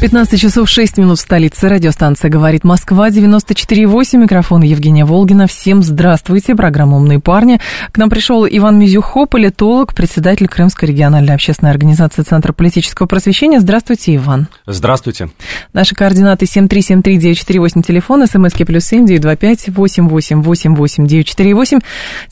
15 часов 6 минут в столице. Радиостанция «Говорит Москва», 94,8. Микрофон Евгения Волгина. Всем здравствуйте. Программа «Умные парни». К нам пришел Иван Мизюхо, политолог, председатель Крымской региональной общественной организации Центра политического просвещения. Здравствуйте, Иван. Здравствуйте. Наши координаты 7373948, телефон, смски плюс семь девять два пять восемь восемь восемь восемь девять четыре восемь.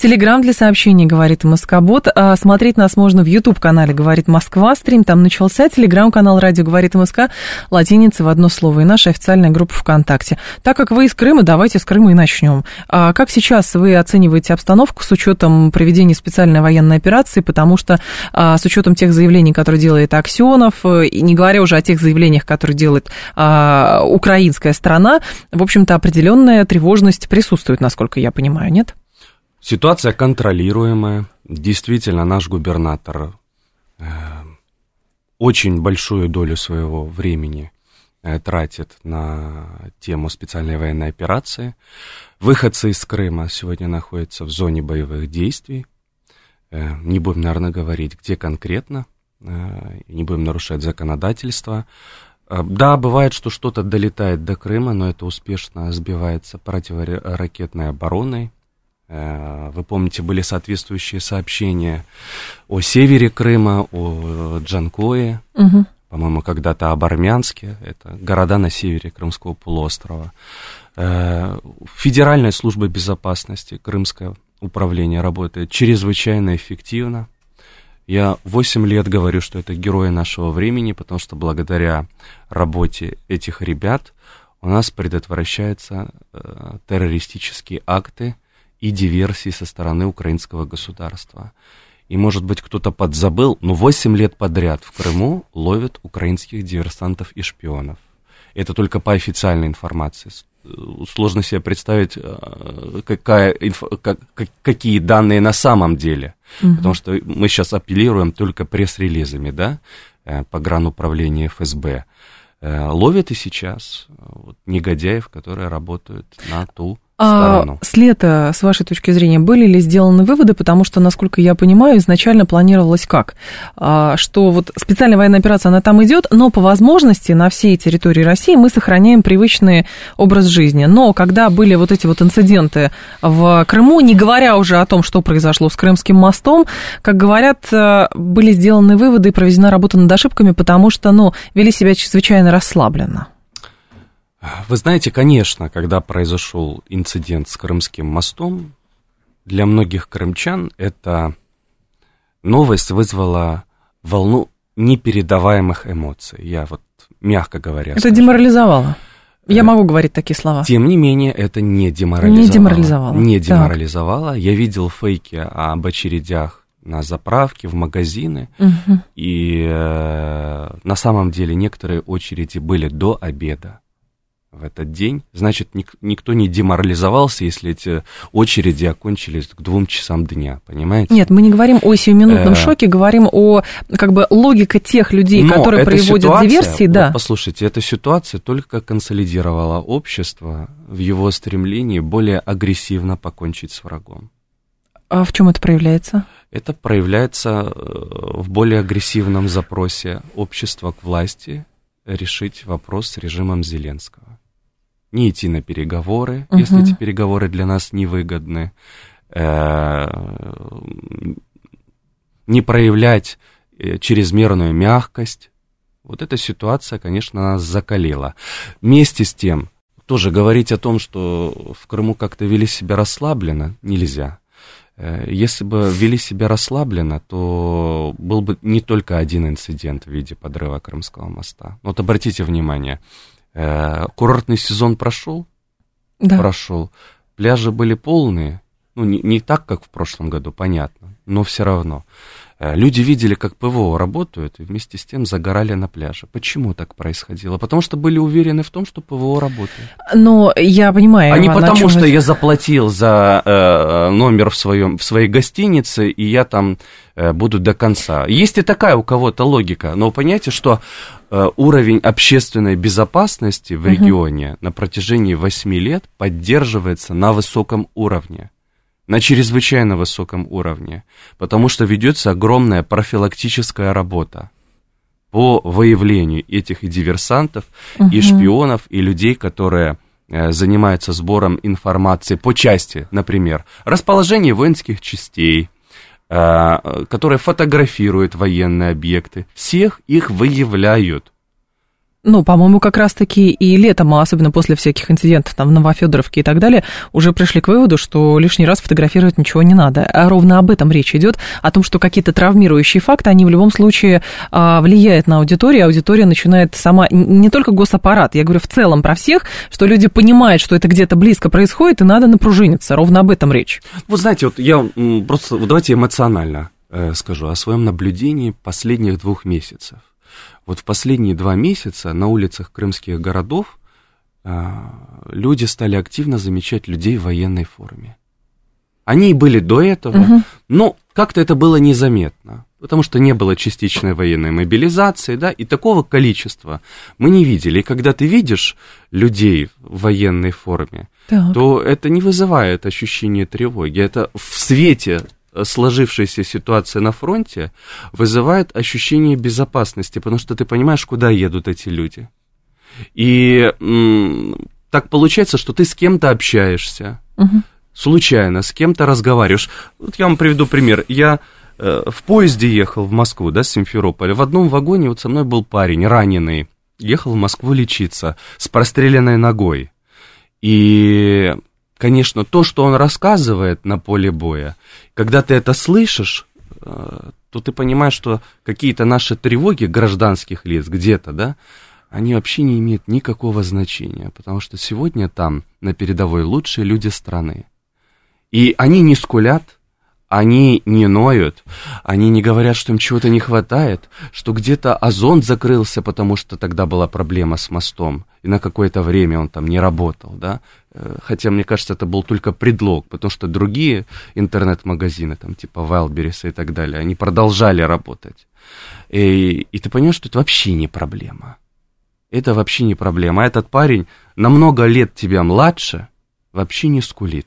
Телеграмм для сообщений «Говорит Москобот». А смотреть нас можно в YouTube-канале «Говорит Москва». Стрим там начался. Телеграм-канал «Радио говорит Москва» латиница в одно слово, и наша официальная группа ВКонтакте. Так как вы из Крыма, давайте с Крыма и начнем. А как сейчас вы оцениваете обстановку с учетом проведения специальной военной операции, потому что а, с учетом тех заявлений, которые делает Аксенов, э, и не говоря уже о тех заявлениях, которые делает а, украинская сторона, в общем-то, определенная тревожность присутствует, насколько я понимаю, нет? Ситуация контролируемая. Действительно, наш губернатор э, очень большую долю своего времени э, тратит на тему специальной военной операции. Выходцы из Крыма сегодня находятся в зоне боевых действий. Э, не будем, наверное, говорить, где конкретно, э, не будем нарушать законодательство. Да, бывает, что что-то долетает до Крыма, но это успешно сбивается противоракетной обороной. Э, вы помните, были соответствующие сообщения о севере Крыма, о Джанкое, угу. по-моему, когда-то об Армянске, это города на севере Крымского полуострова. Э, Федеральная служба безопасности, Крымское управление работает чрезвычайно эффективно. Я 8 лет говорю, что это герои нашего времени, потому что благодаря работе этих ребят у нас предотвращаются э, террористические акты, и диверсии со стороны украинского государства. И, может быть, кто-то подзабыл, но 8 лет подряд в Крыму ловят украинских диверсантов и шпионов. Это только по официальной информации. Э, сложно себе представить, э, какая, как, какие данные на самом деле. Угу. Потому что мы сейчас апеллируем только пресс-релизами, да, э, по граnuправления ФСБ. Ловят и сейчас вот, негодяев, которые работают на ту а с лета, с вашей точки зрения, были ли сделаны выводы, потому что, насколько я понимаю, изначально планировалось как? А, что вот специальная военная операция, она там идет, но по возможности на всей территории России мы сохраняем привычный образ жизни. Но когда были вот эти вот инциденты в Крыму, не говоря уже о том, что произошло с Крымским мостом, как говорят, э, были сделаны выводы и проведена работа над ошибками, потому что, ну, вели себя чрезвычайно расслабленно. Вы знаете, конечно, когда произошел инцидент с Крымским мостом, для многих крымчан эта новость вызвала волну непередаваемых эмоций. Я вот мягко говоря. Это скажу. деморализовало. Я э, могу говорить такие слова. Тем не менее, это не деморализовало. Не деморализовало. Не деморализовало. Так. Я видел фейки об очередях на заправки, в магазины. Угу. И э, на самом деле некоторые очереди были до обеда в этот день. Значит, ник- никто не деморализовался, если эти очереди окончились к двум часам дня, понимаете? Нет, мы не говорим о сиюминутном э... шоке, говорим о как бы логике тех людей, Но которые проводят ситуация, диверсии. Да. Вот послушайте, эта ситуация только консолидировала общество в его стремлении более агрессивно покончить с врагом. А в чем это проявляется? Это проявляется э, в более агрессивном запросе общества к власти решить вопрос с режимом Зеленского не идти на переговоры, угу. если эти переговоры для нас невыгодны, э, не проявлять э, чрезмерную мягкость. Вот эта ситуация, конечно, нас закалила. Вместе с тем, тоже говорить о том, что в Крыму как-то вели себя расслабленно, нельзя. Э, если бы вели себя расслабленно, то был бы не только один инцидент в виде подрыва Крымского моста. Вот обратите внимание, курортный сезон прошел? Да. Прошел. Пляжи были полные. Ну, не, не так, как в прошлом году, понятно, но все равно. Э, люди видели, как ПВО работают, и вместе с тем загорали на пляже. Почему так происходило? Потому что были уверены в том, что ПВО работает. Но я понимаю. А не потому, что я заплатил за э, номер в, своем, в своей гостинице, и я там э, буду до конца. Есть и такая у кого-то логика, но понимаете, что э, уровень общественной безопасности в регионе угу. на протяжении 8 лет поддерживается на высоком уровне на чрезвычайно высоком уровне, потому что ведется огромная профилактическая работа по выявлению этих и диверсантов, угу. и шпионов, и людей, которые э, занимаются сбором информации по части, например, расположения воинских частей, э, которые фотографируют военные объекты. Всех их выявляют. Ну, по-моему, как раз-таки и летом, а особенно после всяких инцидентов там в Новофедоровке и так далее, уже пришли к выводу, что лишний раз фотографировать ничего не надо. А ровно об этом речь идет, о том, что какие-то травмирующие факты, они в любом случае а, влияют на аудиторию, аудитория начинает сама, не только госаппарат, я говорю в целом про всех, что люди понимают, что это где-то близко происходит, и надо напружиниться. Ровно об этом речь. Вы знаете, вот я просто, вот давайте эмоционально э, скажу о своем наблюдении последних двух месяцев. Вот в последние два месяца на улицах крымских городов а, люди стали активно замечать людей в военной форме. Они и были до этого, угу. но как-то это было незаметно, потому что не было частичной военной мобилизации, да, и такого количества мы не видели. И когда ты видишь людей в военной форме, так. то это не вызывает ощущение тревоги. Это в свете сложившаяся ситуация на фронте вызывает ощущение безопасности, потому что ты понимаешь, куда едут эти люди. И так получается, что ты с кем-то общаешься, угу. случайно с кем-то разговариваешь. Вот я вам приведу пример. Я э, в поезде ехал в Москву, да, с Симферополя. В одном вагоне вот со мной был парень, раненый. Ехал в Москву лечиться с простреленной ногой. И конечно, то, что он рассказывает на поле боя, когда ты это слышишь, э, то ты понимаешь, что какие-то наши тревоги гражданских лиц где-то, да, они вообще не имеют никакого значения, потому что сегодня там на передовой лучшие люди страны. И они не скулят, они не ноют, они не говорят, что им чего-то не хватает, что где-то озон закрылся, потому что тогда была проблема с мостом, и на какое-то время он там не работал, да. Хотя, мне кажется, это был только предлог, потому что другие интернет-магазины, там типа Wildberries и так далее, они продолжали работать. И, и ты понимаешь, что это вообще не проблема. Это вообще не проблема. А этот парень на много лет тебя младше вообще не скулит.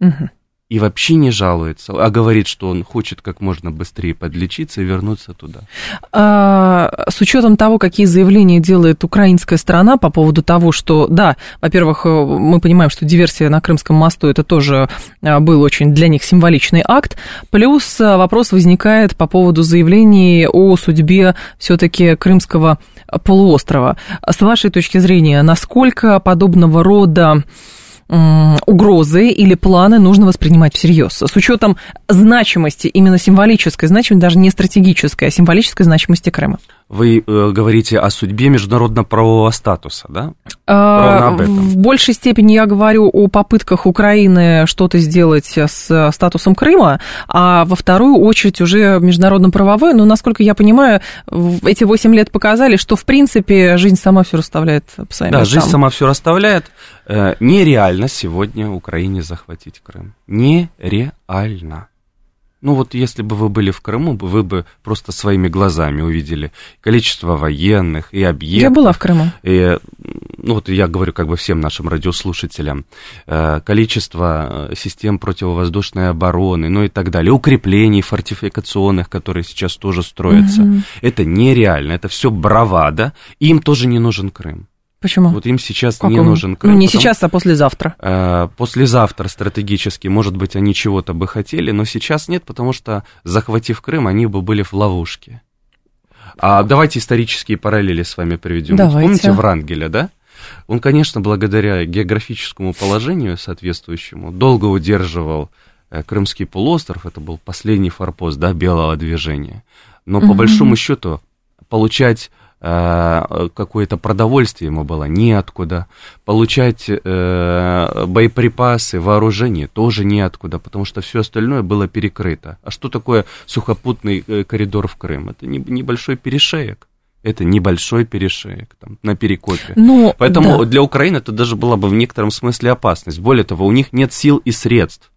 Угу и вообще не жалуется, а говорит, что он хочет как можно быстрее подлечиться и вернуться туда. А, с учетом того, какие заявления делает украинская сторона по поводу того, что, да, во-первых, э, мы понимаем, что диверсия на Крымском мосту это тоже э, был очень для них символичный акт, плюс э, вопрос возникает по поводу заявлений о судьбе все-таки Крымского полуострова. С вашей точки зрения, насколько подобного рода угрозы или планы нужно воспринимать всерьез. С учетом значимости, именно символической значимости, даже не стратегической, а символической значимости Крыма. Вы э, говорите о судьбе международно-правового статуса, да? А, в большей степени я говорю о попытках Украины что-то сделать с статусом Крыма, а во вторую очередь уже международно-правовой. Но, насколько я понимаю, эти 8 лет показали, что, в принципе, жизнь сама все расставляет по своим Да, местам. жизнь сама все расставляет. Э, нереально сегодня Украине захватить Крым. Нереально. Ну вот если бы вы были в Крыму, вы бы просто своими глазами увидели количество военных и объектов. Я была в Крыму. И, ну вот я говорю как бы всем нашим радиослушателям, э, количество э, систем противовоздушной обороны, ну и так далее, укреплений фортификационных, которые сейчас тоже строятся. Угу. Это нереально, это все бравада, им тоже не нужен Крым. Почему? Вот им сейчас как не он? нужен Крым. Ну, не потому, сейчас, а послезавтра. Э, послезавтра стратегически, может быть, они чего-то бы хотели, но сейчас нет, потому что, захватив Крым, они бы были в ловушке. А давайте исторические параллели с вами приведем. Давайте. Помните Врангеля, да? Он, конечно, благодаря географическому положению соответствующему, долго удерживал э, Крымский полуостров, это был последний форпост, да, белого движения. Но угу. по большому счету получать какое-то продовольствие ему было неоткуда, получать э, боеприпасы, вооружение тоже неоткуда, потому что все остальное было перекрыто. А что такое сухопутный э, коридор в Крым? Это небольшой перешеек. Это небольшой перешеек там, на перекопе. Ну, Поэтому да. для Украины это даже была бы в некотором смысле опасность. Более того, у них нет сил и средств.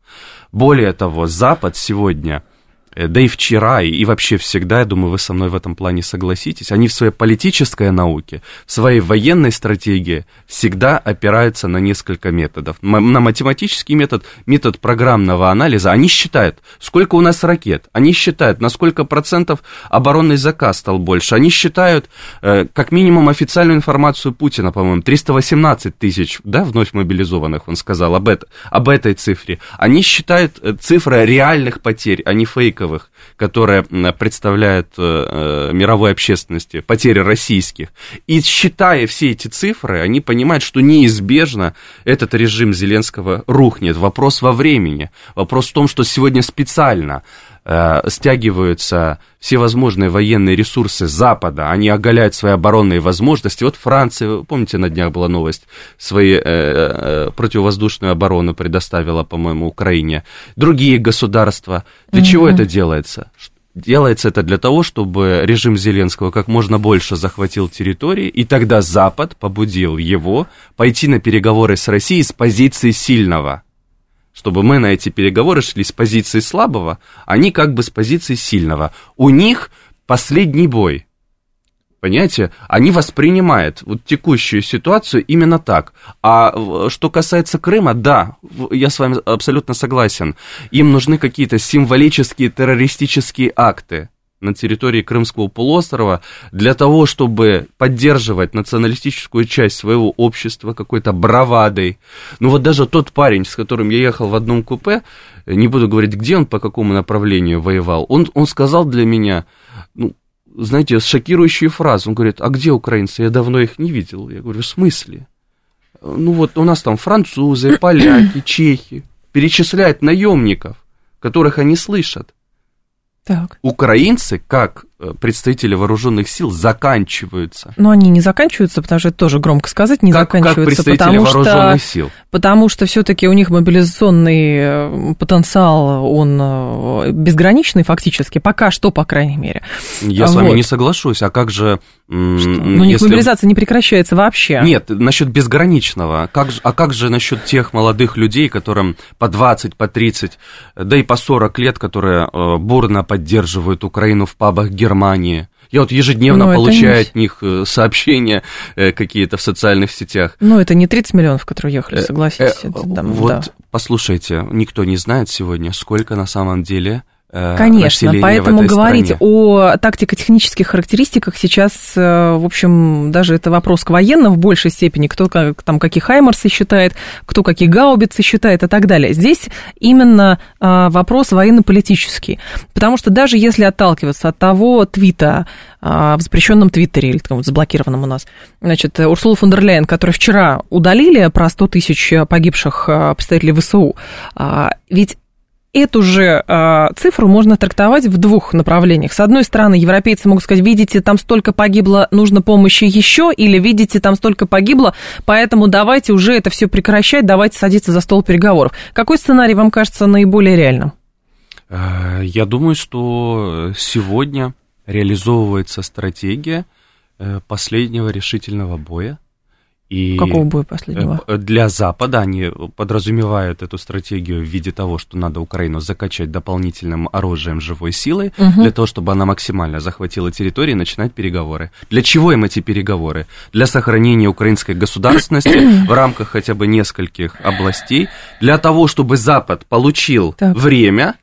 Более того, Запад сегодня Э, да и вчера, и вообще всегда, я думаю, вы со мной в этом плане согласитесь, они в своей политической науке, в своей военной стратегии всегда опираются на несколько методов. На математический метод, метод программного анализа, они считают, сколько у нас ракет, они считают, на сколько процентов оборонный заказ стал больше, они считают, э, как минимум, официальную информацию Путина, по-моему, 318 тысяч, да, вновь мобилизованных, он сказал об, это, об этой цифре. Они считают э, цифры реальных потерь, а не фейковых Новиковых, которая представляет э, э, мировой общественности потери российских. И считая все эти цифры, они понимают, что неизбежно этот режим Зеленского рухнет. Вопрос во времени. Вопрос в том, что сегодня специально стягиваются все возможные военные ресурсы Запада, они оголяют свои оборонные возможности. Вот Франция, помните, на днях была новость, свои э, э, противовоздушную оборону предоставила, по-моему, Украине. Другие государства. Для mm-hmm. чего это делается? Делается это для того, чтобы режим Зеленского как можно больше захватил территории, и тогда Запад побудил его пойти на переговоры с Россией с позиции сильного чтобы мы на эти переговоры шли с позиции слабого, они как бы с позиции сильного. У них последний бой. Понимаете, они воспринимают вот текущую ситуацию именно так. А что касается Крыма, да, я с вами абсолютно согласен. Им нужны какие-то символические террористические акты на территории Крымского полуострова для того, чтобы поддерживать националистическую часть своего общества какой-то бравадой. Ну вот даже тот парень, с которым я ехал в одном купе, не буду говорить, где он, по какому направлению воевал, он, он сказал для меня, ну, знаете, шокирующую фразу. Он говорит, а где украинцы? Я давно их не видел. Я говорю, в смысле? Ну вот у нас там французы, поляки, чехи. Перечисляют наемников, которых они слышат. Так. Украинцы, как представители вооруженных сил заканчиваются. Но они не заканчиваются, потому что это тоже громко сказать, не как, заканчиваются. Как представители потому вооруженных что, сил. Потому что все-таки у них мобилизационный э, потенциал, он э, безграничный фактически, пока что, по крайней мере. Я вот. с вами не соглашусь, а как же... Что? Ну, у них если... мобилизация не прекращается вообще. Нет, насчет безграничного. Как же, а как же насчет тех молодых людей, которым по 20, по 30, да и по 40 лет, которые бурно поддерживают Украину в пабах Германии. Я вот ежедневно Но ну, получаю не... от них э, сообщения э, какие-то в социальных сетях. Ну, это не 30 миллионов, которые ехали, э, согласитесь. Э, это, там, вот, да. послушайте, никто не знает сегодня, сколько на самом деле Э, Конечно, поэтому говорить стране. о тактико-технических характеристиках сейчас, э, в общем, даже это вопрос к военным в большей степени, кто как, там какие хаймарсы считает, кто какие гаубицы считает и так далее. Здесь именно э, вопрос военно-политический, потому что даже если отталкиваться от того твита, в запрещенном Твиттере, или там, заблокированном у нас, значит, Урсула фон дер Ляйен, который вчера удалили про 100 тысяч погибших представителей ВСУ, ведь эту же э, цифру можно трактовать в двух направлениях. С одной стороны, европейцы могут сказать, видите, там столько погибло, нужно помощи еще, или видите, там столько погибло, поэтому давайте уже это все прекращать, давайте садиться за стол переговоров. Какой сценарий вам кажется наиболее реальным? Э, я думаю, что сегодня реализовывается стратегия э, последнего решительного боя и Какого боя последнего? Э, для Запада они подразумевают эту стратегию в виде того, что надо Украину закачать дополнительным оружием живой силы, угу. для того, чтобы она максимально захватила территорию и начинать переговоры. Для чего им эти переговоры? Для сохранения украинской государственности в рамках хотя бы нескольких областей, для того, чтобы Запад получил так. время,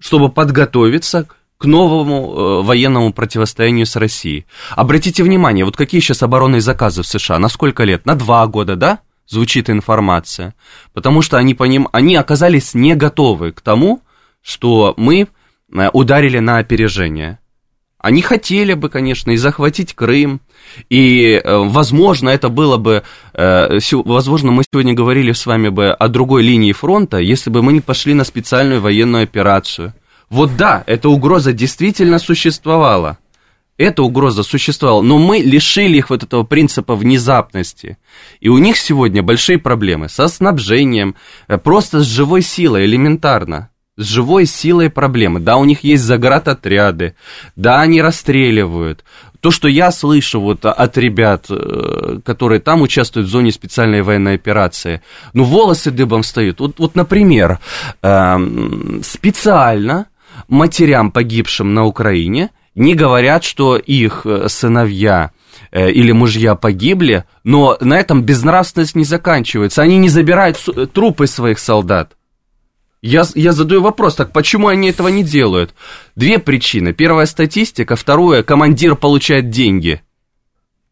чтобы подготовиться к новому э, военному противостоянию с Россией. Обратите внимание, вот какие сейчас оборонные заказы в США? На сколько лет? На два года, да? Звучит информация. Потому что они, по ним, они оказались не готовы к тому, что мы э, ударили на опережение. Они хотели бы, конечно, и захватить Крым, и, э, возможно, это было бы, э, возможно, мы сегодня говорили с вами бы о другой линии фронта, если бы мы не пошли на специальную военную операцию. Вот да, эта угроза действительно существовала. Эта угроза существовала, но мы лишили их вот этого принципа внезапности. И у них сегодня большие проблемы со снабжением, э, просто с живой силой, элементарно. С живой силой проблемы. Да, у них есть заградотряды, да, они расстреливают. То, что я слышу вот от ребят, э, которые там участвуют в зоне специальной военной операции, ну, волосы дыбом встают. Вот, вот например, эм, специально матерям, погибшим на Украине, не говорят, что их э, сыновья э, или мужья погибли, но на этом безнравственность не заканчивается. Они не забирают трупы своих солдат. Я, я задаю вопрос, так почему они этого не делают? Две причины. Первая статистика, второе, командир получает деньги.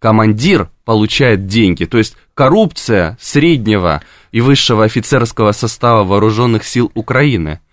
Командир получает деньги. То есть коррупция среднего и высшего офицерского состава вооруженных сил Украины –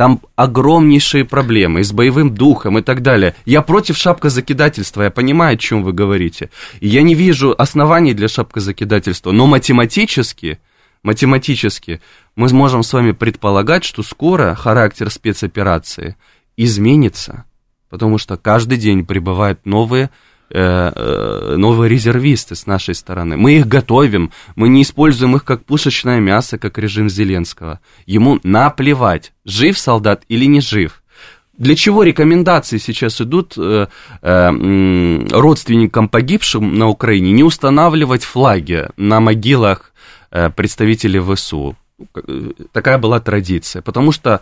там огромнейшие проблемы и с боевым духом и так далее. Я против шапкозакидательства, я понимаю, о чем вы говорите. И я не вижу оснований для шапкозакидательства, но математически, математически мы сможем с вами предполагать, что скоро характер спецоперации изменится, потому что каждый день прибывают новые новые резервисты с нашей стороны. Мы их готовим, мы не используем их как пушечное мясо, как режим Зеленского. Ему наплевать, жив солдат или не жив. Для чего рекомендации сейчас идут э, э, родственникам погибшим на Украине не устанавливать флаги на могилах э, представителей ВСУ? Э, такая была традиция, потому что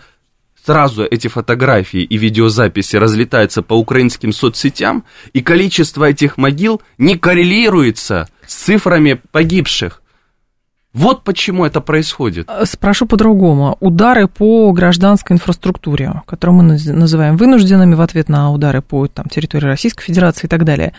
сразу эти фотографии и видеозаписи разлетаются по украинским соцсетям, и количество этих могил не коррелируется с цифрами погибших. Вот почему это происходит. Э, спрошу по-другому. Удары по гражданской инфраструктуре, которую мы называем вынужденными в ответ на удары по там, территории Российской Федерации и так далее.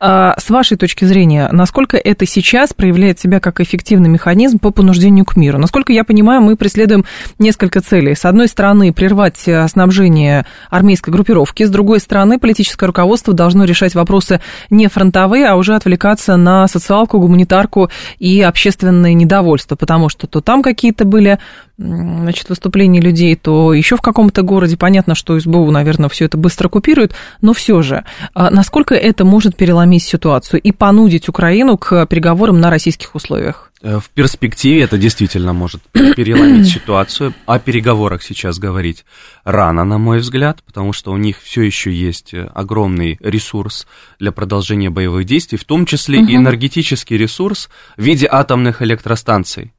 А с вашей точки зрения, насколько это сейчас проявляет себя как эффективный механизм по понуждению к миру? Насколько я понимаю, мы преследуем несколько целей. С одной стороны, прервать э, снабжение армейской группировки, с другой стороны, политическое руководство должно решать вопросы не фронтовые, а уже отвлекаться на социалку, гуманитарку и общественные недовольство недовольство, потому что то там какие-то были значит, выступления людей, то еще в каком-то городе. Понятно, что СБУ, наверное, все это быстро купирует, но все же, а насколько это может переломить ситуацию и понудить Украину к переговорам на российских условиях? Э, в перспективе это действительно может переломить ситуацию. О переговорах сейчас говорить рано, на мой взгляд, потому что у них все еще есть э, огромный ресурс для продолжения боевых действий, в том числе угу. и энергетический ресурс в виде атомных электростанций.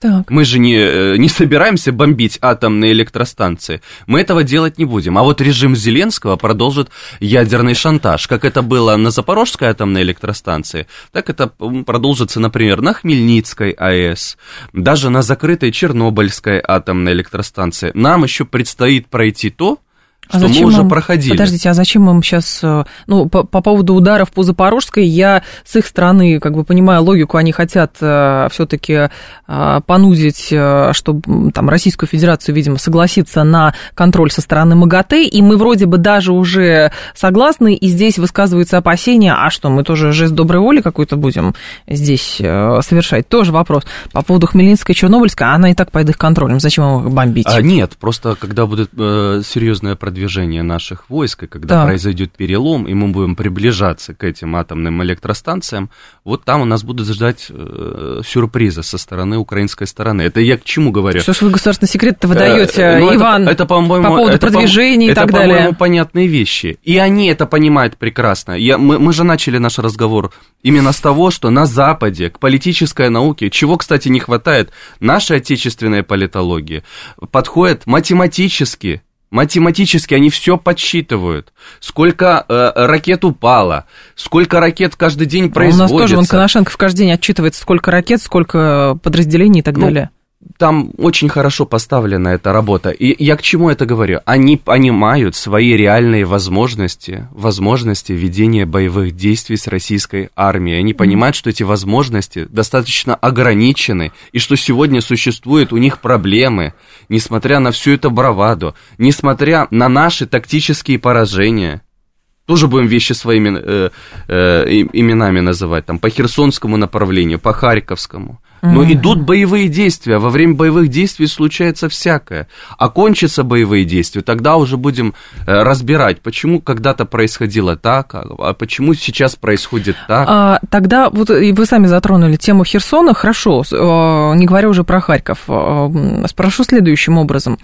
Так. Мы же не, э, не собираемся бомбить атомные электростанции. Мы этого делать не будем. А вот режим Зеленского продолжит ядерный шантаж. Как это было на Запорожской атомной электростанции, так это продолжится, например, на Хмельницкой АЭС, даже на закрытой Чернобыльской атомной электростанции. Нам еще предстоит пройти то, а что мы уже им, проходили. Подождите, а зачем им сейчас, э, ну, по, по поводу ударов по Запорожской, я с их стороны, как бы понимаю логику, они хотят э, все-таки э, понудить, чтобы там Российскую Федерацию, видимо, согласиться на контроль со стороны МАГАТЭ, и мы вроде бы даже уже согласны, и здесь высказываются опасения, а что, мы тоже жест доброй воли какой-то будем здесь совершать? Тоже вопрос. По поводу Хмельницкой и Чернобыльской, она и так под их контролем, зачем их бомбить? А, нет, просто когда будет э, серьезное продвижение продвижения наших войск, и когда так. произойдет перелом, и мы будем приближаться к этим атомным электростанциям, вот там у нас будут ждать э, сюрпризы со стороны украинской стороны. Это я к чему говорю? Что ж вы государственный секрет-то выдаете, э, ну, Иван, это, это, по, по поводу это, продвижения по, и так это, далее? Это, по-моему, понятные вещи. И они это понимают прекрасно. Я, мы, мы же начали наш разговор именно с того, что на Западе к политической науке, чего, кстати, не хватает нашей отечественной политологии, подходят математически Математически они все подсчитывают. Сколько э, ракет упало, сколько ракет каждый день производится. А у нас тоже, вон Коношенков каждый день отчитывается, сколько ракет, сколько подразделений и так ну, далее там очень хорошо поставлена эта работа. И я к чему это говорю? Они понимают свои реальные возможности, возможности ведения боевых действий с российской армией. Они понимают, что эти возможности достаточно ограничены, и что сегодня существуют у них проблемы, несмотря на всю эту браваду, несмотря на наши тактические поражения. Тоже будем вещи своими э, э, именами называть, там, по Херсонскому направлению, по Харьковскому – Но mm-hmm. идут боевые действия. Во время боевых действий случается всякое. Окончатся боевые действия, тогда уже будем э, разбирать, почему когда-то происходило так, а, а почему сейчас происходит так. А, тогда вот и вы сами затронули тему Херсона. Хорошо, э, не говоря уже про Харьков. Спрошу следующим образом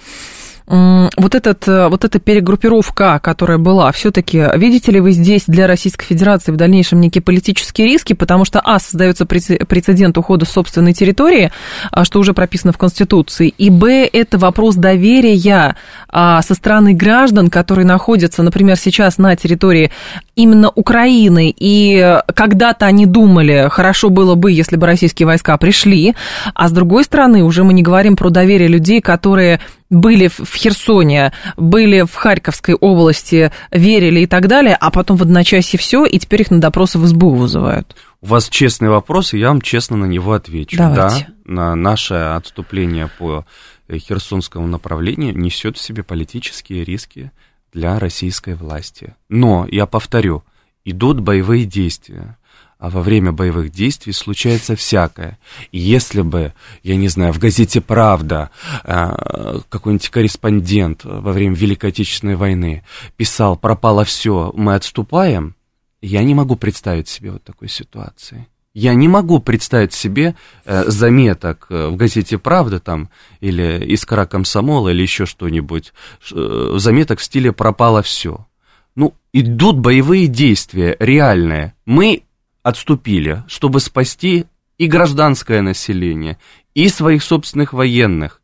вот, этот, э, вот эта перегруппировка, которая была, все-таки видите ли вы здесь для Российской Федерации в дальнейшем некие политические риски, потому что, а, создается прецедент ухода с собственной территории, а, что уже прописано в Конституции, и, б, это вопрос доверия а, со стороны граждан, которые находятся, например, сейчас на территории именно Украины, и когда-то они думали, хорошо было бы, если бы российские войска пришли, а с другой стороны, уже мы не говорим про доверие людей, которые были в Херсоне, были в Харьковской области, верили и так далее, а потом в одночасье все, и теперь их на допросы в СБУ вызывают. У вас честный вопрос, и я вам честно на него отвечу. Давайте. Да, на наше отступление по Херсонскому направлению несет в себе политические риски для российской власти. Но, я повторю, идут боевые действия а во время боевых действий случается всякое. И если бы, я не знаю, в газете «Правда» э, какой-нибудь корреспондент во время Великой Отечественной войны писал «пропало все, мы отступаем», я не могу представить себе вот такой ситуации. Я не могу представить себе э, заметок э, в газете «Правда» там, или «Искра комсомола», или еще что-нибудь, заметок в стиле «пропало все». Ну, идут боевые действия, реальные. Мы отступили, чтобы спасти и гражданское население, и своих собственных военных.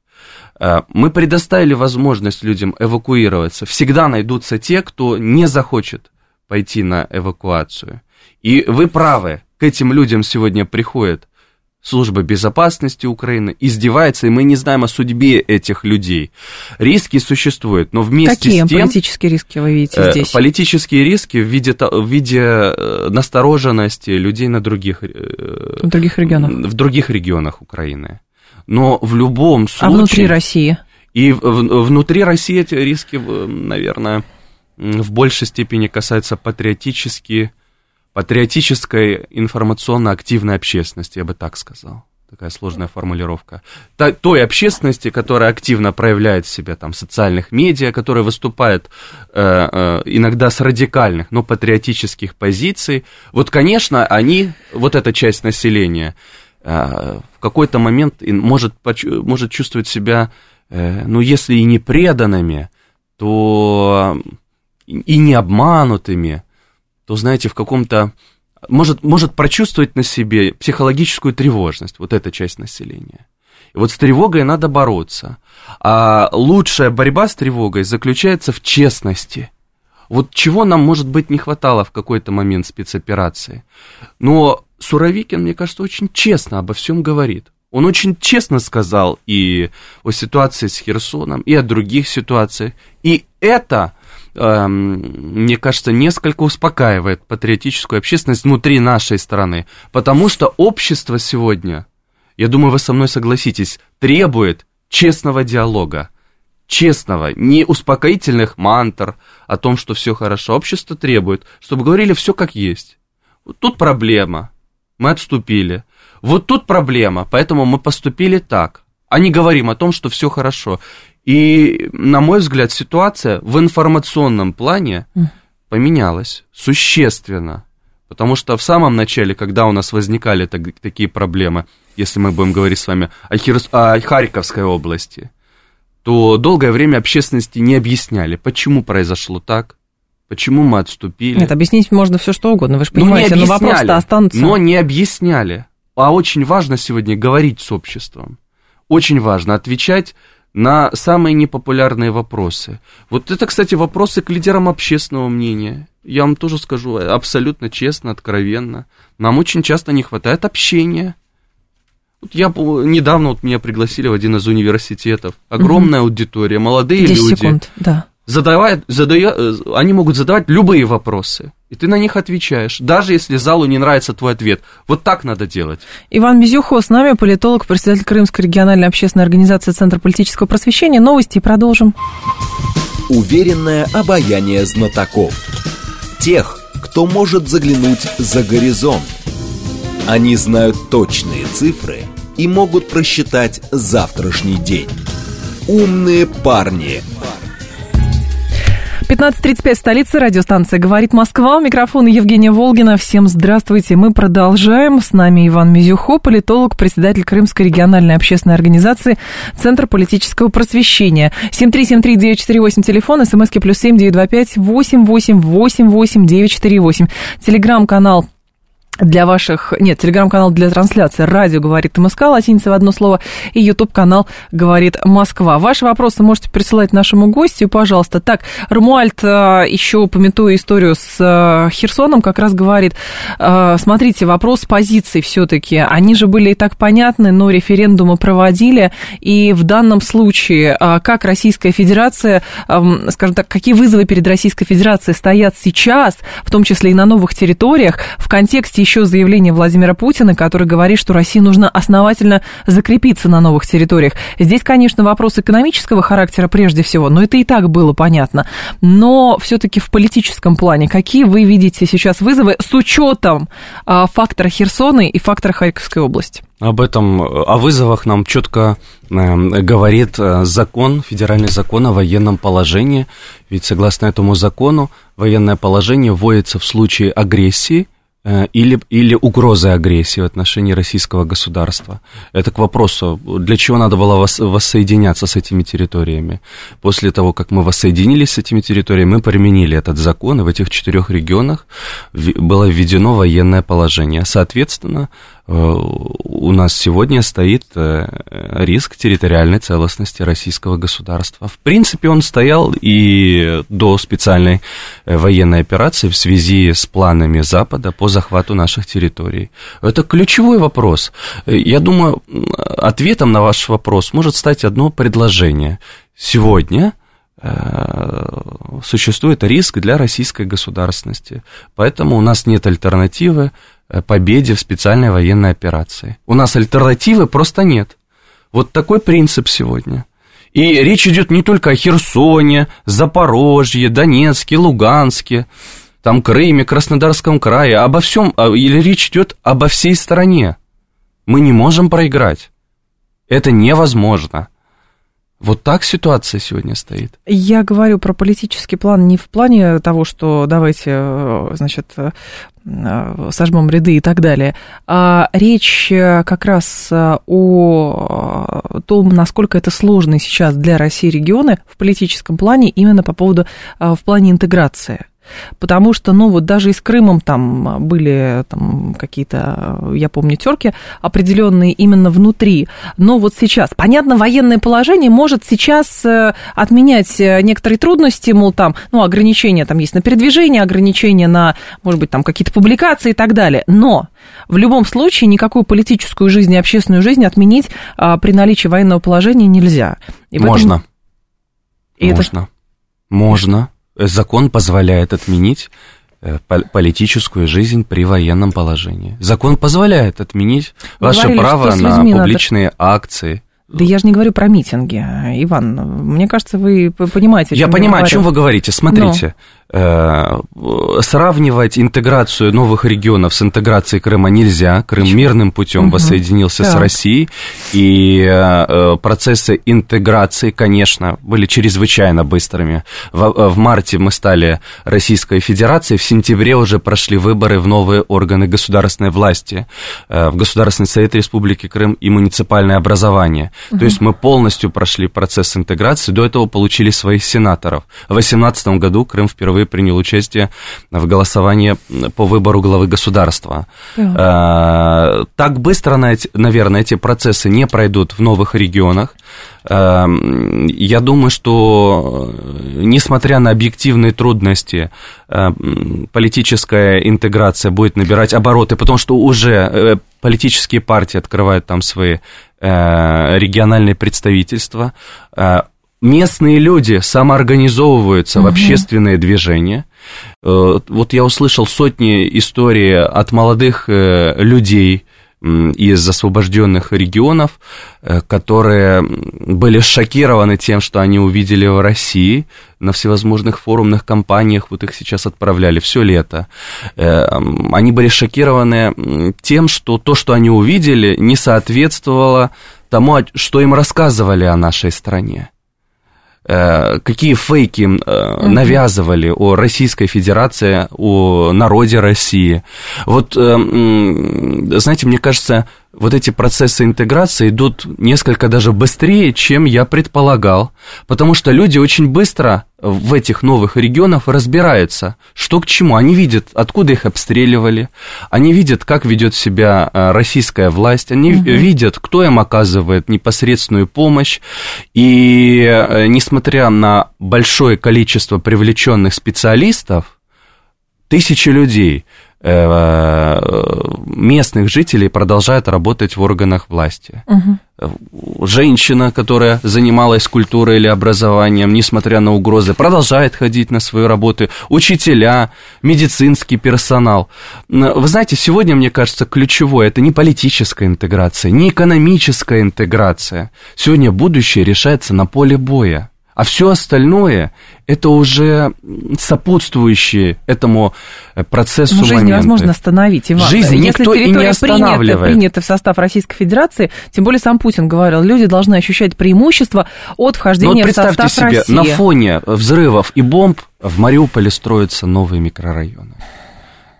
Э, мы предоставили возможность людям эвакуироваться. Всегда найдутся те, кто не захочет пойти на эвакуацию. И вы правы, к этим людям сегодня приходят служба безопасности Украины издевается, и мы не знаем о судьбе этих людей. Риски существуют, но вместе Какие с тем... политические риски вы видите э, здесь? Политические риски в виде, в виде э, настороженности людей на других... Э, в других регионах. В других регионах Украины. Но в любом случае... А внутри России? И внутри России эти риски, наверное, в большей степени касаются патриотически патриотической информационно-активной общественности, я бы так сказал. Такая сложная формулировка. той общественности, которая активно проявляет себя там, в социальных медиа, которая выступает э, э, иногда с радикальных, но патриотических позиций. Вот, конечно, они, вот эта часть населения, э, в какой-то момент может, может чувствовать себя, э, ну, если и не преданными, то и не обманутыми, то, знаете, в каком-то... Может, может прочувствовать на себе психологическую тревожность, вот эта часть населения. И вот с тревогой надо бороться. А лучшая борьба с тревогой заключается в честности. Вот чего нам, может быть, не хватало в какой-то момент спецоперации. Но Суровикин, мне кажется, очень честно обо всем говорит. Он очень честно сказал и о ситуации с Херсоном, и о других ситуациях. И это мне кажется, несколько успокаивает патриотическую общественность внутри нашей страны, потому что общество сегодня, я думаю, вы со мной согласитесь, требует честного диалога, честного, не успокоительных мантр о том, что все хорошо. Общество требует, чтобы говорили все как есть. Вот тут проблема, мы отступили. Вот тут проблема, поэтому мы поступили так. А не говорим о том, что все хорошо. И, на мой взгляд, ситуация в информационном плане поменялась существенно. Потому что в самом начале, когда у нас возникали так, такие проблемы, если мы будем говорить с вами о, Хирос... о Харьковской области, то долгое время общественности не объясняли, почему произошло так, почему мы отступили. Нет, объяснить можно все что угодно, вы же ну, понимаете, но, но вопрос-то останутся. Но не объясняли. А очень важно сегодня говорить с обществом. Очень важно отвечать на самые непопулярные вопросы. Вот это, кстати, вопросы к лидерам общественного мнения. Я вам тоже скажу абсолютно честно, откровенно. Нам очень часто не хватает общения. Вот я недавно вот меня пригласили в один из университетов. Огромная угу. аудитория, молодые 10 люди. секунд, да. Задавают, задая, э, они могут задавать любые вопросы и ты на них отвечаешь, даже если залу не нравится твой ответ. Вот так надо делать. Иван Безюхо с нами, политолог, председатель Крымской региональной общественной организации Центр политического просвещения. Новости продолжим. Уверенное обаяние знатоков. Тех, кто может заглянуть за горизонт. Они знают точные цифры и могут просчитать завтрашний день. Умные парни. 15.35, столица, радиостанция «Говорит Москва». У микрофона Евгения Волгина. Всем здравствуйте. Мы продолжаем. С нами Иван Мизюхо, политолог, председатель Крымской региональной общественной организации Центр политического просвещения. 7373948, телефон, смски плюс семь девять два пять восемь восемь восемь восемь девять четыре восемь. Телеграм-канал для ваших... Нет, телеграм-канал для трансляции. Радио «Говорит МСК», латиница в одно слово, и YouTube-канал «Говорит Москва». Ваши вопросы можете присылать нашему гостю, пожалуйста. Так, Румуальд, э, еще пометуя историю с э, Херсоном, как раз говорит, э, смотрите, вопрос позиций все-таки. Они же были и так понятны, но референдумы проводили, и в данном случае, как Российская Федерация, эм, скажем так, какие вызовы перед Российской Федерацией стоят сейчас, в том числе и на новых территориях, в контексте еще заявление Владимира Путина, который говорит, что России нужно основательно закрепиться на новых территориях. Здесь, конечно, вопрос экономического характера прежде всего, но это и так было понятно. Но все-таки в политическом плане, какие вы видите сейчас вызовы с учетом а, фактора Херсона и фактора Харьковской области? Об этом, о вызовах нам четко э, говорит закон, федеральный закон о военном положении. Ведь согласно этому закону военное положение вводится в случае агрессии или, или угрозы агрессии в отношении российского государства. Это к вопросу, для чего надо было вос, воссоединяться с этими территориями. После того, как мы воссоединились с этими территориями, мы применили этот закон, и в этих четырех регионах было введено военное положение. Соответственно, Э, у нас сегодня стоит э, риск территориальной целостности российского государства. В принципе, он стоял и до специальной э, военной операции в связи с планами Запада по захвату наших территорий. Это ключевой вопрос. Я думаю, ответом на ваш вопрос может стать одно предложение. Сегодня существует риск для российской государственности. Поэтому у нас нет альтернативы Э, победе в специальной военной операции. У нас альтернативы просто нет. Вот такой принцип сегодня. И речь идет не только о Херсоне, Запорожье, Донецке, Луганске, там Крыме, Краснодарском крае, обо всем, а, или речь идет обо всей стране. Мы не можем проиграть. Это невозможно. Вот так ситуация сегодня стоит. Я говорю про политический план не в плане того, что давайте, э, значит, э, сожмем ряды и так далее. А речь э, как раз о том, насколько это сложно сейчас для России регионы в политическом плане, именно по поводу, в плане интеграции. Потому что, ну, вот даже и с Крымом там были там, какие-то, я помню, терки определенные именно внутри. Но вот сейчас, понятно, военное положение может сейчас э, отменять э, некоторые трудности, мол, там, ну, ограничения там есть на передвижение, ограничения на, может быть, там какие-то публикации и так далее. Но в любом случае никакую политическую жизнь и общественную жизнь отменить а, при наличии военного положения нельзя. И Можно. Этом... И Можно. Это... Можно закон позволяет отменить э, политическую жизнь при военном положении. Закон позволяет отменить ваше право на публичные надо... акции. Да я же не говорю про митинги, Иван. Мне кажется, вы понимаете, я понимаю, говорю. о чем вы говорите. Смотрите, сравнивать интеграцию новых регионов с интеграцией Крыма нельзя. Крым Почему? мирным путем угу. воссоединился так. с Россией, и э, процессы интеграции, конечно, были чрезвычайно быстрыми. В, в марте мы стали Российской Федерацией, в сентябре уже прошли выборы в новые органы государственной власти, э, в Государственный Совет Республики Крым и муниципальное образование. Угу. То есть мы полностью прошли процесс интеграции, до этого получили своих сенаторов. В 2018 году Крым впервые впервые принял участие в голосовании по выбору главы государства. Да. Так быстро, наверное, эти процессы не пройдут в новых регионах. Я думаю, что, несмотря на объективные трудности, политическая интеграция будет набирать обороты, потому что уже э, политические партии открывают там свои э, региональные представительства, местные люди самоорганизовываются угу. в общественные движения. Э, вот я услышал сотни историй от молодых э, людей, из освобожденных регионов, э, которые были шокированы тем, что они увидели в России на всевозможных форумных кампаниях, вот их сейчас отправляли все лето. Они были шокированы тем, что то, что они увидели, не соответствовало тому, что им рассказывали о нашей стране. Э, какие фейки э, навязывали о Российской Федерации, о народе России. Вот, э, знаете, мне кажется, вот эти процессы интеграции идут несколько даже быстрее, чем я предполагал, потому что люди очень быстро в этих новых регионах разбираются, что к чему. Они видят, откуда их обстреливали, они видят, как ведет себя э, российская власть, они угу. видят, кто им оказывает непосредственную помощь. И э, несмотря на большое количество привлеченных специалистов, тысячи людей – местных жителей продолжают работать в органах власти. Угу. Женщина, которая занималась культурой или образованием, несмотря на угрозы, продолжает ходить на свою работу. Учителя, медицинский персонал. Вы знаете, сегодня, мне кажется, ключевое это не политическая интеграция, не экономическая интеграция. Сегодня будущее решается на поле боя. А все остальное это уже сопутствующие этому э, процессу Но жизнь моменты. невозможно остановить, Иван. Жизнь Если никто и не останавливает. Принята, принята в состав Российской Федерации, тем более сам Путин говорил, люди должны ощущать преимущество от вхождения вот в состав себе, России. на фоне взрывов и бомб в Мариуполе строятся новые микрорайоны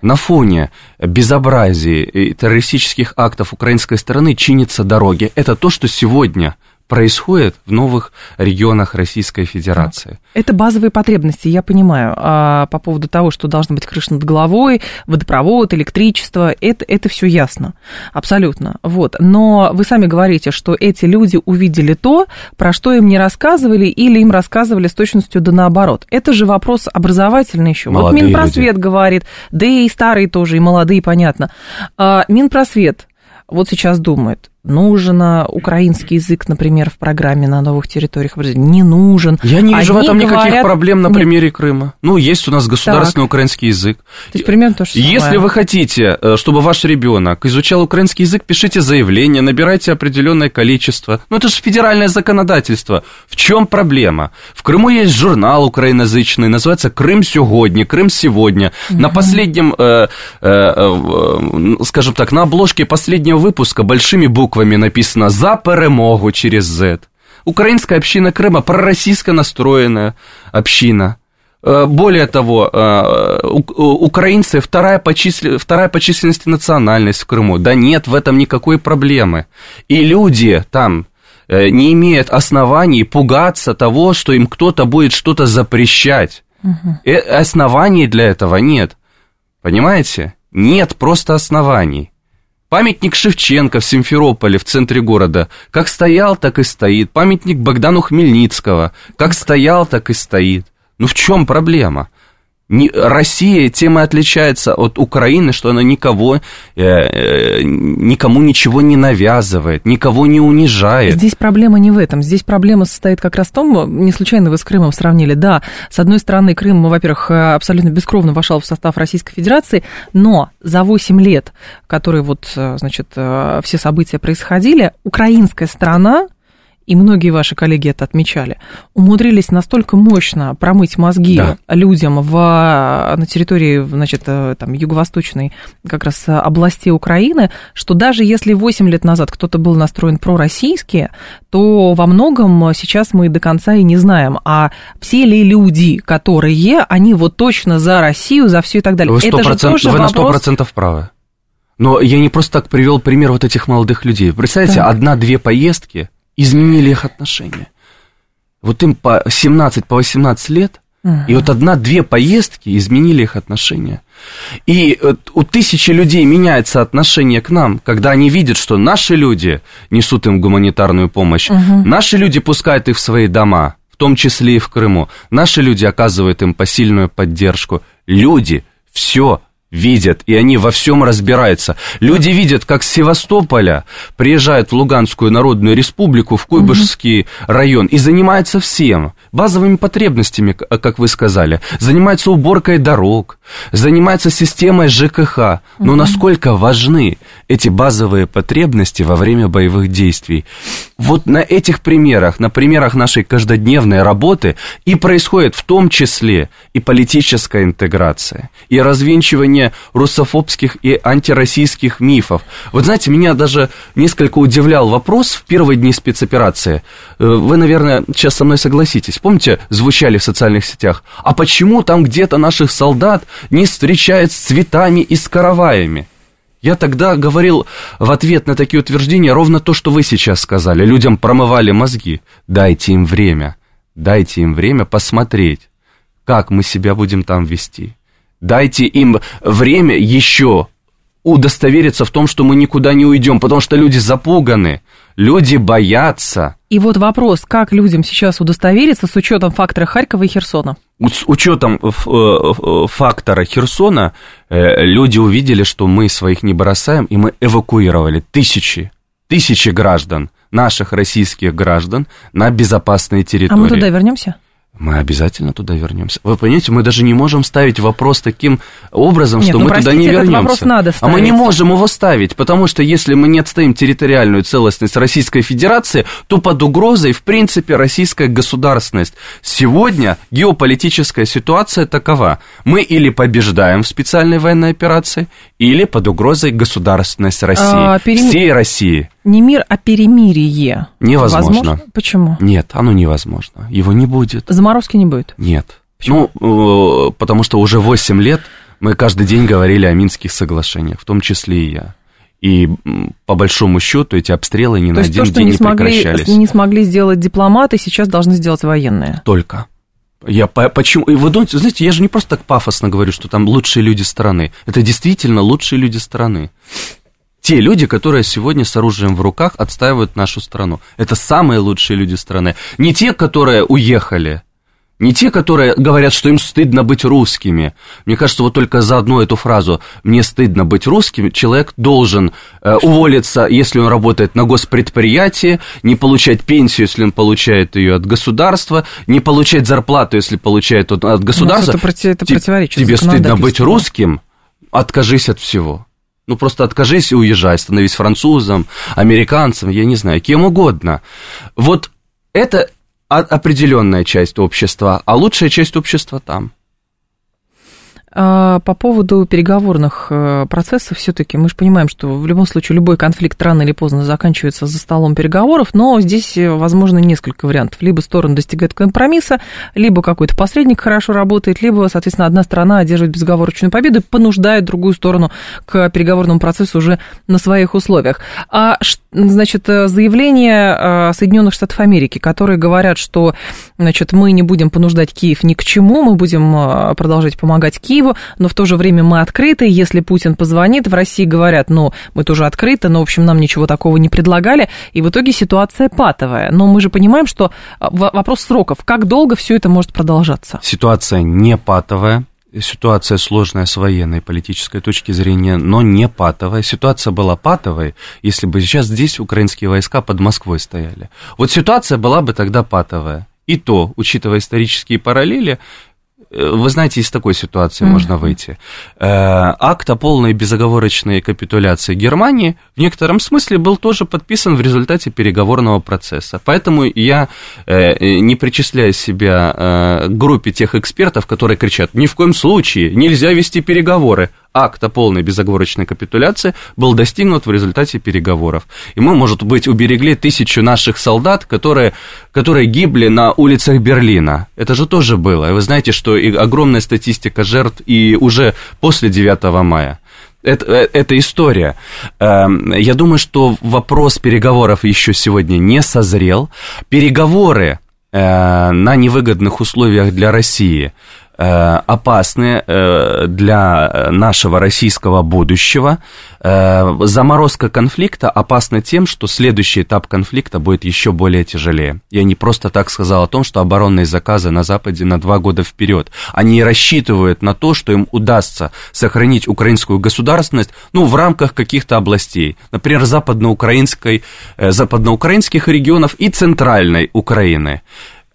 на фоне безобразий и террористических актов украинской стороны чинятся дороги. Это то, что сегодня происходит в новых регионах Российской Федерации. Это базовые потребности, я понимаю. А по поводу того, что должна быть крыша над головой, водопровод, электричество, это, это все ясно, абсолютно. Вот. Но вы сами говорите, что эти люди увидели то, про что им не рассказывали, или им рассказывали с точностью да наоборот. Это же вопрос образовательный еще. Молодые вот Минпросвет люди. говорит, да и старые тоже, и молодые, понятно. А, Минпросвет вот сейчас думает, нужен украинский язык, например, в программе на новых территориях, не нужен. Я не вижу Одни в этом никаких говорят... проблем на Нет. примере Крыма. Ну, есть у нас государственный так. украинский язык. То есть примерно то же самое. Если вы хотите, э, чтобы ваш ребенок изучал украинский язык, пишите заявление, набирайте определенное количество. Ну, это же федеральное законодательство. В чем проблема? В Крыму есть журнал украиноязычный, называется «Крым сегодня», «Крым сегодня». Угу. На последнем, э, э, э, скажем так, на обложке последнего выпуска большими буквами буквами написано «За перемогу через Z». Украинская община Крыма пророссийско настроенная община. Э, более того, э, украинцы вторая по, чисел... вторая по численности национальность в Крыму. Да нет в этом никакой проблемы. И люди там э, не имеют оснований пугаться того, что им кто-то будет что-то запрещать. Угу. Оснований для этого нет. Понимаете? Нет просто оснований. Памятник Шевченко в Симферополе, в центре города, как стоял, так и стоит. Памятник Богдану Хмельницкого, как стоял, так и стоит. Ну в чем проблема? Не, Россия тем и отличается от Украины, что она никого, э, э, никому ничего не навязывает, никого не унижает. Здесь проблема не в этом. Здесь проблема состоит как раз в том, не случайно вы с Крымом сравнили. Да, с одной стороны, Крым, во-первых, абсолютно бескровно вошел в состав Российской Федерации, но за 8 лет, которые вот, э, значит, э, все события происходили, украинская сторона и многие ваши коллеги это отмечали, умудрились настолько мощно промыть мозги да. людям в, на территории, значит, э, там, юго-восточной как раз области Украины, что даже если 8 лет назад кто-то был настроен пророссийски, то во многом сейчас мы до конца и не знаем, а все ли люди, которые, они вот точно за Россию, за все и так далее. Вы, 100%, это же тоже вы вопрос... на 100% правы. Но я не просто так привел пример вот этих молодых людей. Представляете, одна-две поездки – изменили их отношения. Вот им по 17, по 18 лет, угу. и вот одна-две поездки изменили их отношения. И у тысячи людей меняется отношение к нам, когда они видят, что наши люди несут им гуманитарную помощь, угу. наши люди пускают их в свои дома, в том числе и в Крыму, наши люди оказывают им посильную поддержку. Люди все видят, и они во всем разбираются. Люди видят, как с Севастополя приезжают в Луганскую Народную Республику, в Куйбышевский угу. район, и занимаются всем, базовыми потребностями, как вы сказали, занимаются уборкой дорог, занимаются системой ЖКХ. Но угу. насколько важны эти базовые потребности во время боевых действий? Вот на этих примерах, на примерах нашей каждодневной работы и происходит в том числе и политическая интеграция, и развенчивание русофобских и антироссийских мифов. Вот знаете, меня даже несколько удивлял вопрос в первые дни спецоперации. Э, вы, наверное, сейчас со мной согласитесь. Помните, звучали в социальных сетях? А почему там где-то наших солдат не встречают с цветами и с караваями? Я тогда говорил в ответ на такие утверждения ровно то, что вы сейчас сказали. Людям промывали мозги. Дайте им время. Дайте им время посмотреть, как мы себя будем там вести. Дайте им время еще удостовериться в том, что мы никуда не уйдем, потому что люди запуганы, люди боятся. И вот вопрос, как людям сейчас удостовериться с учетом фактора Харькова и Херсона? С учетом э, э, фактора Херсона э, люди увидели, что мы своих не бросаем, и мы эвакуировали тысячи, тысячи граждан, наших российских граждан на безопасные территории. А мы туда вернемся? Мы обязательно туда вернемся. Вы понимаете, мы даже не можем ставить вопрос таким образом, Нет, что ну, мы простите, туда не вернемся. Вопрос надо ставить. А мы не можем его ставить, потому что если мы не отстоим территориальную целостность Российской Федерации, то под угрозой, в принципе, российская государственность. Сегодня геополитическая ситуация такова. Мы или побеждаем в специальной военной операции, или под угрозой государственность России. А, перем... Всей России. Не мир, а перемирие. Невозможно. Возможно? Почему? Нет, оно невозможно. Его не будет. Заморозки не будет? Нет. Почему? Ну, э, потому что уже 8 лет мы каждый день говорили о Минских соглашениях, в том числе и я. И по большому счету эти обстрелы ни то на один то, день не, смогли, прекращались. не смогли сделать дипломаты, сейчас должны сделать военные. Только. Я почему? И вы думаете, знаете, я же не просто так пафосно говорю, что там лучшие люди страны. Это действительно лучшие люди страны те люди, которые сегодня с оружием в руках отстаивают нашу страну. Это самые лучшие люди страны. Не те, которые уехали, не те, которые говорят, что им стыдно быть русскими. Мне кажется, вот только за одну эту фразу «мне стыдно быть русским» человек должен э, уволиться, если он работает на госпредприятии, не получать пенсию, если он получает ее от государства, не получать зарплату, если получает от государства. Это, это противоречит Тебе стыдно быть русским, откажись от всего. Ну, просто откажись и уезжай, становись французом, американцем, я не знаю, кем угодно. Вот это определенная часть общества, а лучшая часть общества там – по поводу переговорных э, процессов, все-таки мы же понимаем, что в любом случае любой конфликт рано или поздно заканчивается за столом переговоров, но здесь э, возможно несколько вариантов. Либо стороны достигают компромисса, либо какой-то посредник хорошо работает, либо, соответственно, одна сторона одерживает безоговорочную победу и понуждает другую сторону к переговорному процессу уже на своих условиях. А, значит, э, заявление Соединенных Штатов Америки, которые говорят, что, значит, мы не будем понуждать Киев ни к чему, мы будем продолжать помогать Киеву, Киеву, но в то же время мы открыты. Если Путин позвонит, в России говорят, ну, мы тоже открыты, но, в общем, нам ничего такого не предлагали. И в итоге ситуация патовая. Но мы же понимаем, что а, вопрос сроков. Как долго все это может продолжаться? Ситуация не патовая. Ситуация сложная с военной политической точки зрения, но не патовая. Ситуация была патовой, если бы сейчас здесь украинские войска под Москвой стояли. Вот ситуация была бы тогда патовая. И то, учитывая исторические параллели, вы знаете, из такой ситуации mm-hmm. можно выйти. Э, акт о полной безоговорочной капитуляции Германии в некотором смысле был тоже подписан в результате переговорного процесса. Поэтому я э, не причисляю себя к группе тех экспертов, которые кричат, ни в коем случае нельзя вести переговоры акт о полной безоговорочной капитуляции был достигнут в результате переговоров. И мы, может быть, уберегли тысячу наших солдат, которые, которые гибли на улицах Берлина. Это же тоже было. И вы знаете, что и огромная статистика жертв и уже после 9 мая. Это, э, это история. Эм, я думаю, что вопрос переговоров еще сегодня не созрел. Переговоры э, на невыгодных условиях для России – опасны для нашего российского будущего. Заморозка конфликта опасна тем, что следующий этап конфликта будет еще более тяжелее. Я не просто так сказал о том, что оборонные заказы на Западе на два года вперед. Они рассчитывают на то, что им удастся сохранить украинскую государственность, ну, в рамках каких-то областей. Например, западноукраинской, западноукраинских регионов и центральной Украины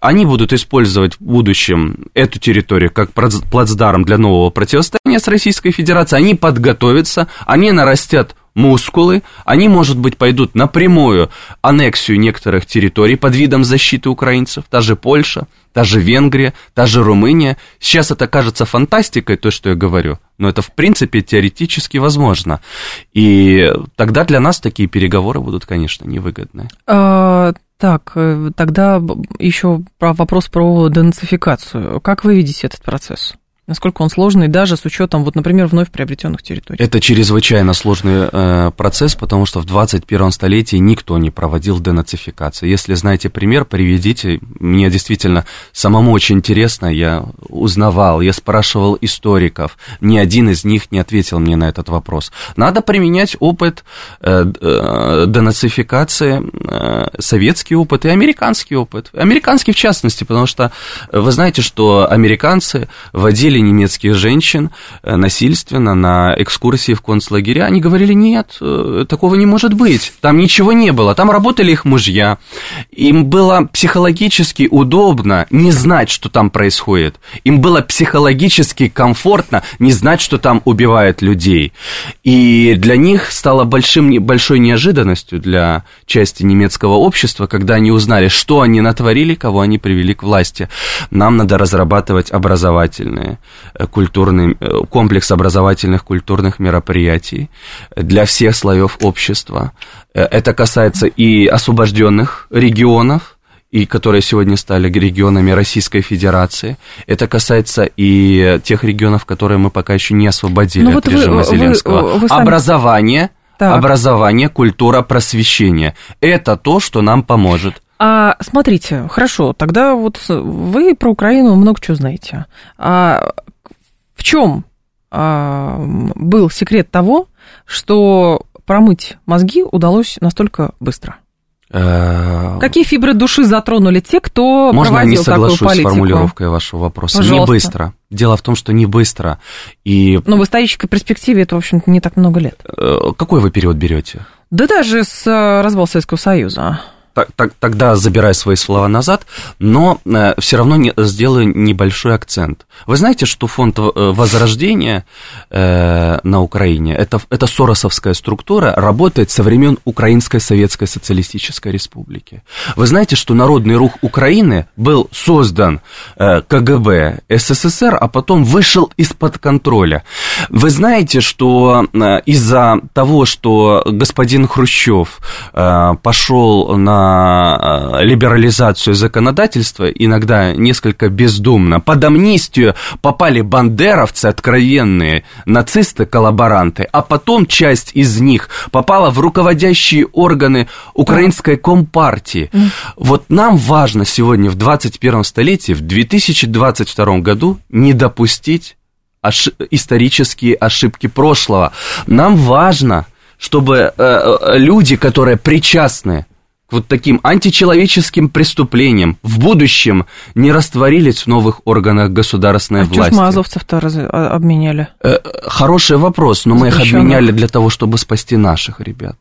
они будут использовать в будущем эту территорию как плацдарм для нового противостояния с Российской Федерацией, они подготовятся, они нарастят мускулы, они, может быть, пойдут на прямую аннексию некоторых территорий под видом защиты украинцев, та же Польша, та же Венгрия, та же Румыния. Сейчас это кажется фантастикой, то, что я говорю, но это, в принципе, теоретически возможно. И тогда для нас такие переговоры будут, конечно, невыгодны. А, так, э, тогда еще про вопрос про денацификацию. Как вы видите этот процесс? Насколько он сложный, даже с учетом, вот, например, вновь приобретенных территорий? Это чрезвычайно сложный э, процесс, потому что в 21 столетии никто не проводил денацификацию. Если знаете пример, приведите. Мне действительно самому очень интересно, я узнавал, я спрашивал историков. Ни один из них не ответил мне на этот вопрос. Надо применять опыт э, э, денацификации, э, советский опыт и американский опыт. Американский в частности, потому что вы знаете, что американцы водили возили немецких женщин э, насильственно на экскурсии в концлагеря. Они говорили, нет, э, такого не может быть, там ничего не было, там работали их мужья. Им было психологически удобно не знать, что там происходит. Им было психологически комфортно не знать, что там убивают людей. И для них стало большим, большой неожиданностью для части немецкого общества, когда они узнали, что они натворили, кого они привели к власти. Нам надо разрабатывать образовательные культурный, э, комплекс образовательных культурных мероприятий для всех слоев общества. Э, это касается и освобожденных регионов, и которые сегодня стали регионами Российской Федерации. Это касается и тех регионов, которые мы пока еще не освободили ну, от вот режима вы, Зеленского. Вы, вы сами... Образование, так. образование, культура, просвещение. Это то, что нам поможет. А смотрите, хорошо, тогда вот вы про Украину много чего знаете. А в чем а, был секрет того, что промыть мозги удалось настолько быстро? Э, Какие фибры души затронули те, кто Можно проводил я не соглашусь такую политику? с формулировкой вашего вопроса? Пожалуйста. Не быстро. Дело в том, что не быстро. И... Но в исторической перспективе это, в общем-то, не так много лет. Э, какой вы период берете? Да даже с э, развала Советского Союза так, так, тогда забираю свои слова назад, но э, все равно не, сделаю небольшой акцент. Вы знаете, что фонд э, Возрождения э, на Украине, это, это соросовская структура, работает со времен Украинской Советской Социалистической Республики. Вы знаете, что Народный рух Украины был создан э, КГБ СССР, а потом вышел из-под контроля. Вы знаете, что э, из-за того, что господин Хрущев э, пошел на Либерализацию законодательства, иногда несколько бездумно. Под амнистию попали бандеровцы, откровенные нацисты, коллаборанты, а потом часть из них попала в руководящие органы украинской компартии. Вот нам важно сегодня в 21 столетии, в 2022 году не допустить ошиб- исторические ошибки прошлого. Нам важно, чтобы э, э люди, которые причастны к вот таким античеловеческим преступлениям в будущем не растворились в новых органах государственной а власти. А мы азовцев-то раз... Обменяли? Э, хороший вопрос, но мы их обменяли для того, чтобы спасти наших ребят.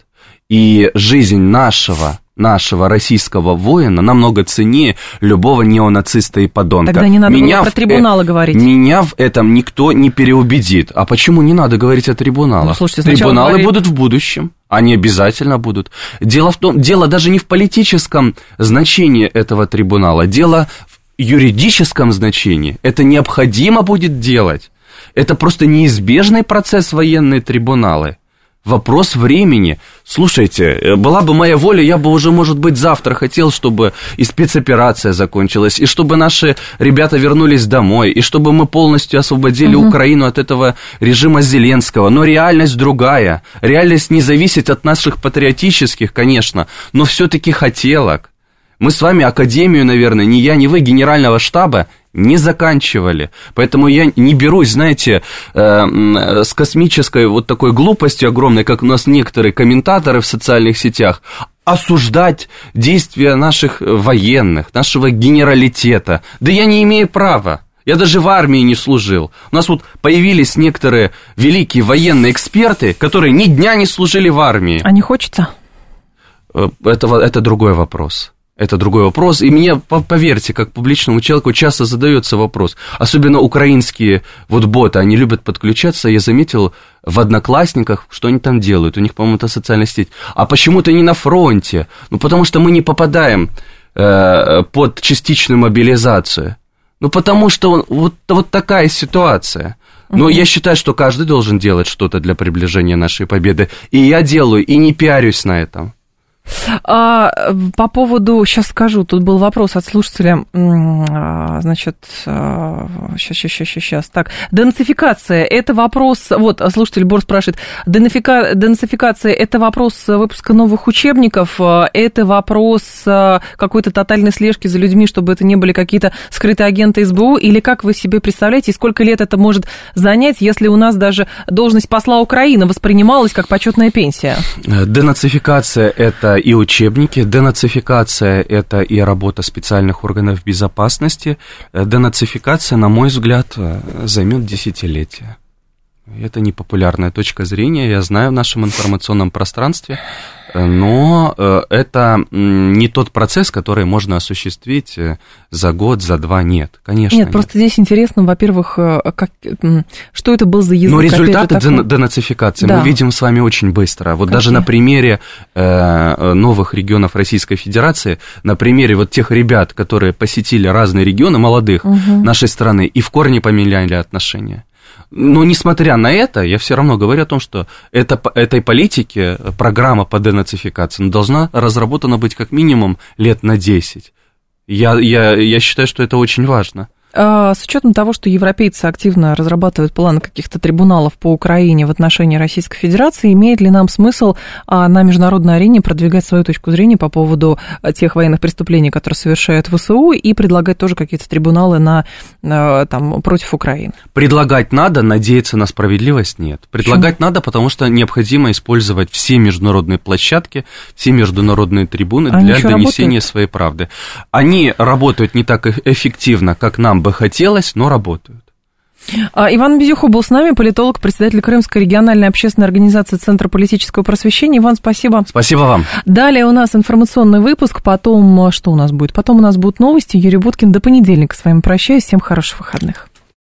И жизнь нашего нашего российского воина намного ценнее любого неонациста и подонка. Тогда не надо меня про трибуналы в, говорить. Меня в этом никто не переубедит. А почему не надо говорить о трибуналах? Ну, слушайте, Трибуналы говорили... будут в будущем. Они обязательно будут. Дело в том, дело даже не в политическом значении этого трибунала, дело в юридическом значении. Это необходимо будет делать. Это просто неизбежный процесс военные трибуналы. Вопрос времени. Слушайте, э, была бы моя воля, я бы уже, может быть, завтра хотел, чтобы и спецоперация закончилась, и чтобы наши ребята вернулись домой, и чтобы мы полностью освободили угу. Украину от этого режима Зеленского. Но реальность другая. Реальность не зависит от наших патриотических, конечно, но все-таки хотелок. Мы с вами академию, наверное, ни я, ни вы генерального штаба не заканчивали. Поэтому я не берусь, знаете, э, с космической вот такой глупостью огромной, как у нас некоторые комментаторы в социальных сетях, осуждать действия наших военных, нашего генералитета. Да я не имею права. Я даже в армии не служил. У нас вот появились некоторые великие военные эксперты, которые ни дня не служили в армии. А не хочется? Э, это, это другой вопрос. Это другой вопрос. И мне, поверьте, как публичному человеку часто задается вопрос. Особенно украинские вот боты, они любят подключаться. Я заметил в Одноклассниках, что они там делают. У них, по-моему, это социальная сеть. А почему-то не на фронте. Ну, потому что мы не попадаем э, под частичную мобилизацию. Ну, потому что вот, вот такая ситуация. Но я считаю, что каждый должен делать что-то для приближения нашей победы. И я делаю, и не пиарюсь на этом. А, по поводу, сейчас скажу, тут был вопрос от слушателя, а, значит, сейчас, сейчас, сейчас, сейчас, так, денацификация, это вопрос, вот, слушатель Бор спрашивает, денацифика, денацификация, это вопрос выпуска новых учебников, это вопрос какой-то тотальной слежки за людьми, чтобы это не были какие-то скрытые агенты СБУ, или как вы себе представляете, сколько лет это может занять, если у нас даже должность посла Украины воспринималась как почетная пенсия? Денацификация – это и учебники, денацификация – это и работа специальных органов безопасности. Э, денацификация, на мой взгляд, э, займет десятилетия. Это непопулярная точка зрения, я знаю в нашем информационном пространстве, но э, это не тот процесс, который можно осуществить э, за год, за два, нет, конечно. Нет, нет. просто здесь интересно, во-первых, э, как, что это был за язык? Но результаты такой... денацификации да. мы видим с вами очень быстро. Вот Какие? даже на примере новых регионов Российской Федерации, на примере вот тех ребят, которые посетили разные регионы молодых угу. нашей страны и в корне поменяли отношения. Но несмотря на это, я все равно говорю о том, что это, этой политике программа по денацификации должна разработана быть как минимум лет на 10. Я, я, я считаю, что это очень важно. А, с учетом того, что европейцы активно разрабатывают планы каких-то трибуналов по Украине в отношении Российской Федерации, имеет ли нам смысл а, на международной арене продвигать свою точку зрения по поводу а, тех военных преступлений, которые совершают ВСУ, и предлагать тоже какие-то трибуналы на, там, против Украины? Предлагать надо, надеяться на справедливость нет. Предлагать Почему? надо, потому что необходимо использовать все международные площадки, все международные трибуны Они для донесения работают? своей правды. Они работают не так эффективно, как нам бы хотелось, но работают. А, Иван Безюхов был с нами, политолог, председатель Крымской региональной общественной организации Центра политического просвещения. Иван, спасибо. Спасибо вам. Далее у нас информационный выпуск, потом что у нас будет? Потом у нас будут новости. Юрий Буткин до понедельника с вами прощаюсь. Всем хороших выходных.